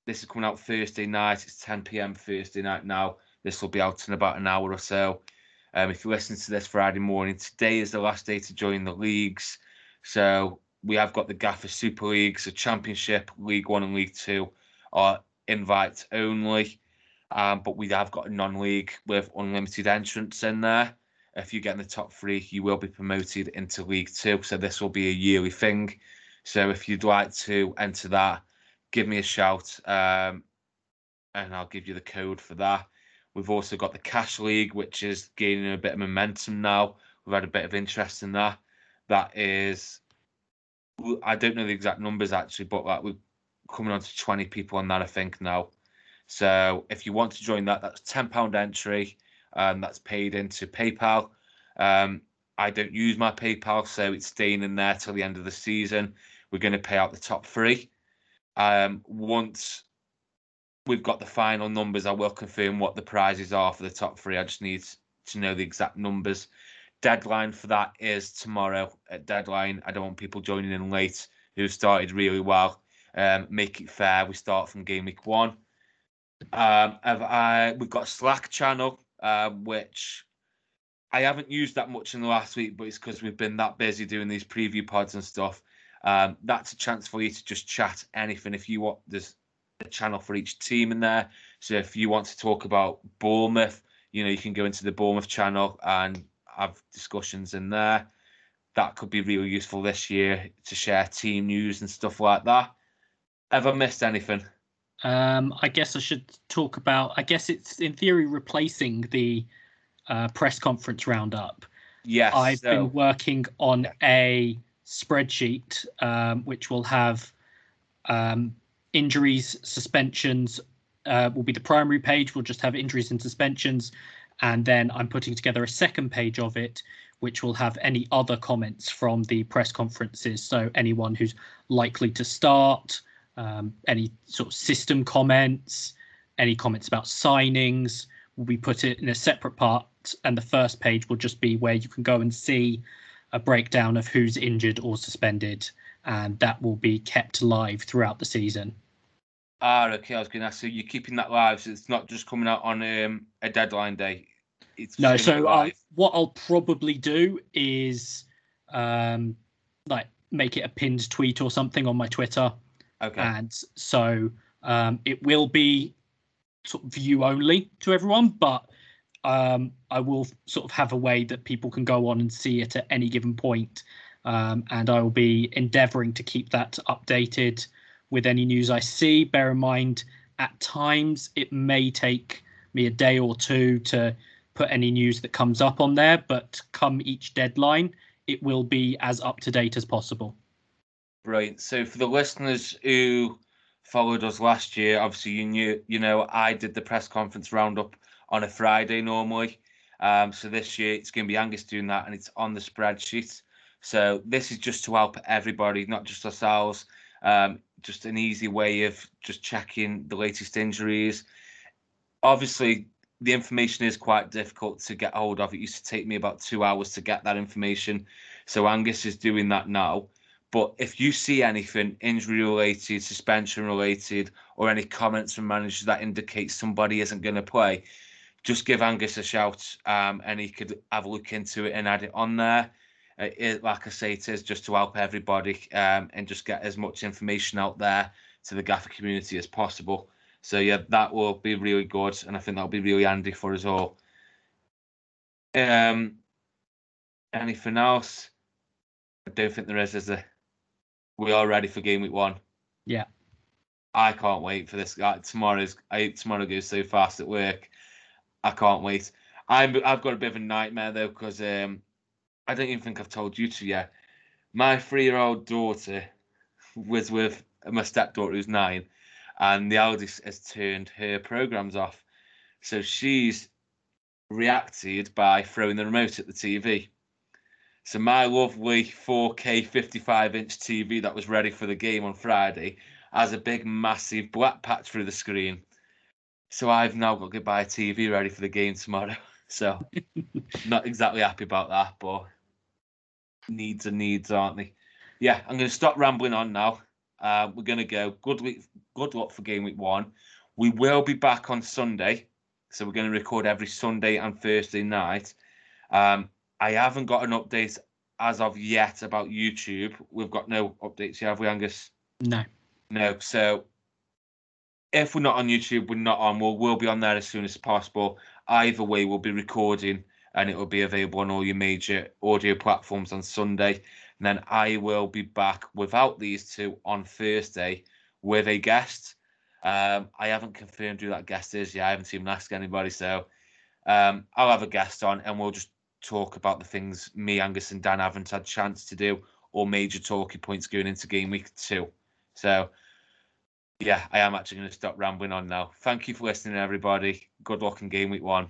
this is coming out Thursday night. It's 10 p.m. Thursday night now. This will be out in about an hour or so. Um, if you listen to this Friday morning, today is the last day to join the leagues. So we have got the Gaffer Super Leagues, the Championship, League One, and League Two are invite only. Um, but we have got a non-league with unlimited entrance in there. If you get in the top three, you will be promoted into League Two. So this will be a yearly thing. So if you'd like to enter that, give me a shout um, and I'll give you the code for that. We've also got the Cash League, which is gaining a bit of momentum now. We've had a bit of interest in that. That is, I don't know the exact numbers actually, but like we're coming on to 20 people on that, I think, now. So if you want to join that, that's £10 entry. and that's paid into PayPal. Um, I don't use my PayPal, so it's staying in there till the end of the season. We're going to pay out the top three. Um, once we've got the final numbers, I will confirm what the prizes are for the top three. I just need to know the exact numbers. Deadline for that is tomorrow at deadline. I don't want people joining in late who started really well. Um, make it fair. We start from game week one. Um, I, we've got a Slack channel, uh, which I haven't used that much in the last week, but it's because we've been that busy doing these preview pods and stuff. Um, that's a chance for you to just chat anything if you want. There's a channel for each team in there. So if you want to talk about Bournemouth, you know, you can go into the Bournemouth channel and have discussions in there. That could be really useful this year to share team news and stuff like that. Ever missed anything? Um, I guess I should talk about. I guess it's in theory replacing the uh, press conference roundup. Yes, I've so, been working on a spreadsheet, um, which will have um, injuries, suspensions, uh, will be the primary page. We'll just have injuries and suspensions. And then I'm putting together a second page of it, which will have any other comments from the press conferences. So anyone who's likely to start, um, any sort of system comments, any comments about signings, will be put it in a separate part. And the first page will just be where you can go and see a breakdown of who's injured or suspended, and that will be kept live throughout the season. Ah, okay. I was going to ask. So you're keeping that live, so it's not just coming out on um, a deadline day. It's no. So I, what I'll probably do is, um, like make it a pinned tweet or something on my Twitter. Okay. And so um, it will be sort of view only to everyone, but um, I will sort of have a way that people can go on and see it at any given point. Um, and I will be endeavoring to keep that updated with any news I see. Bear in mind, at times it may take me a day or two to put any news that comes up on there, but come each deadline, it will be as up to date as possible. Right. So for the listeners who followed us last year, obviously you knew, you know, I did the press conference roundup on a Friday normally. Um, so this year it's going to be Angus doing that, and it's on the spreadsheet. So this is just to help everybody, not just ourselves. Um, just an easy way of just checking the latest injuries. Obviously, the information is quite difficult to get hold of. It used to take me about two hours to get that information. So Angus is doing that now. But if you see anything injury related, suspension related, or any comments from managers that indicate somebody isn't going to play, just give Angus a shout um, and he could have a look into it and add it on there. Uh, it, like I say, it is just to help everybody um, and just get as much information out there to the gaffer community as possible. So yeah, that will be really good, and I think that'll be really handy for us all. Um, anything else? I don't think there is. Is there? We are ready for game week one. Yeah. I can't wait for this. Like, tomorrow's I tomorrow goes so fast at work. I can't wait. I'm I've got a bit of a nightmare though because um, I don't even think I've told you to yet. My three-year-old daughter was with my stepdaughter who's nine, and the eldest has turned her programs off. So she's reacted by throwing the remote at the TV. So my lovely 4K 55 inch TV that was ready for the game on Friday has a big massive black patch through the screen. So I've now got to buy a TV ready for the game tomorrow. So not exactly happy about that, but needs are needs, aren't they? Yeah, I'm going to stop rambling on now. Uh, we're going to go. Good week, good luck for game week one. We will be back on Sunday, so we're going to record every Sunday and Thursday night. Um, I haven't got an update as of yet about YouTube. We've got no updates yet, have we, Angus? No. No. So if we're not on YouTube, we're not on. We'll we'll be on there as soon as possible. Either way, we'll be recording and it will be available on all your major audio platforms on Sunday. And then I will be back without these two on Thursday with a guest. Um, I haven't confirmed who that guest is yet. I haven't even asked anybody. So um, I'll have a guest on and we'll just talk about the things me, Angus, and Dan haven't had chance to do or major talking points going into game week two. So yeah, I am actually going to stop rambling on now. Thank you for listening, everybody. Good luck in game week one.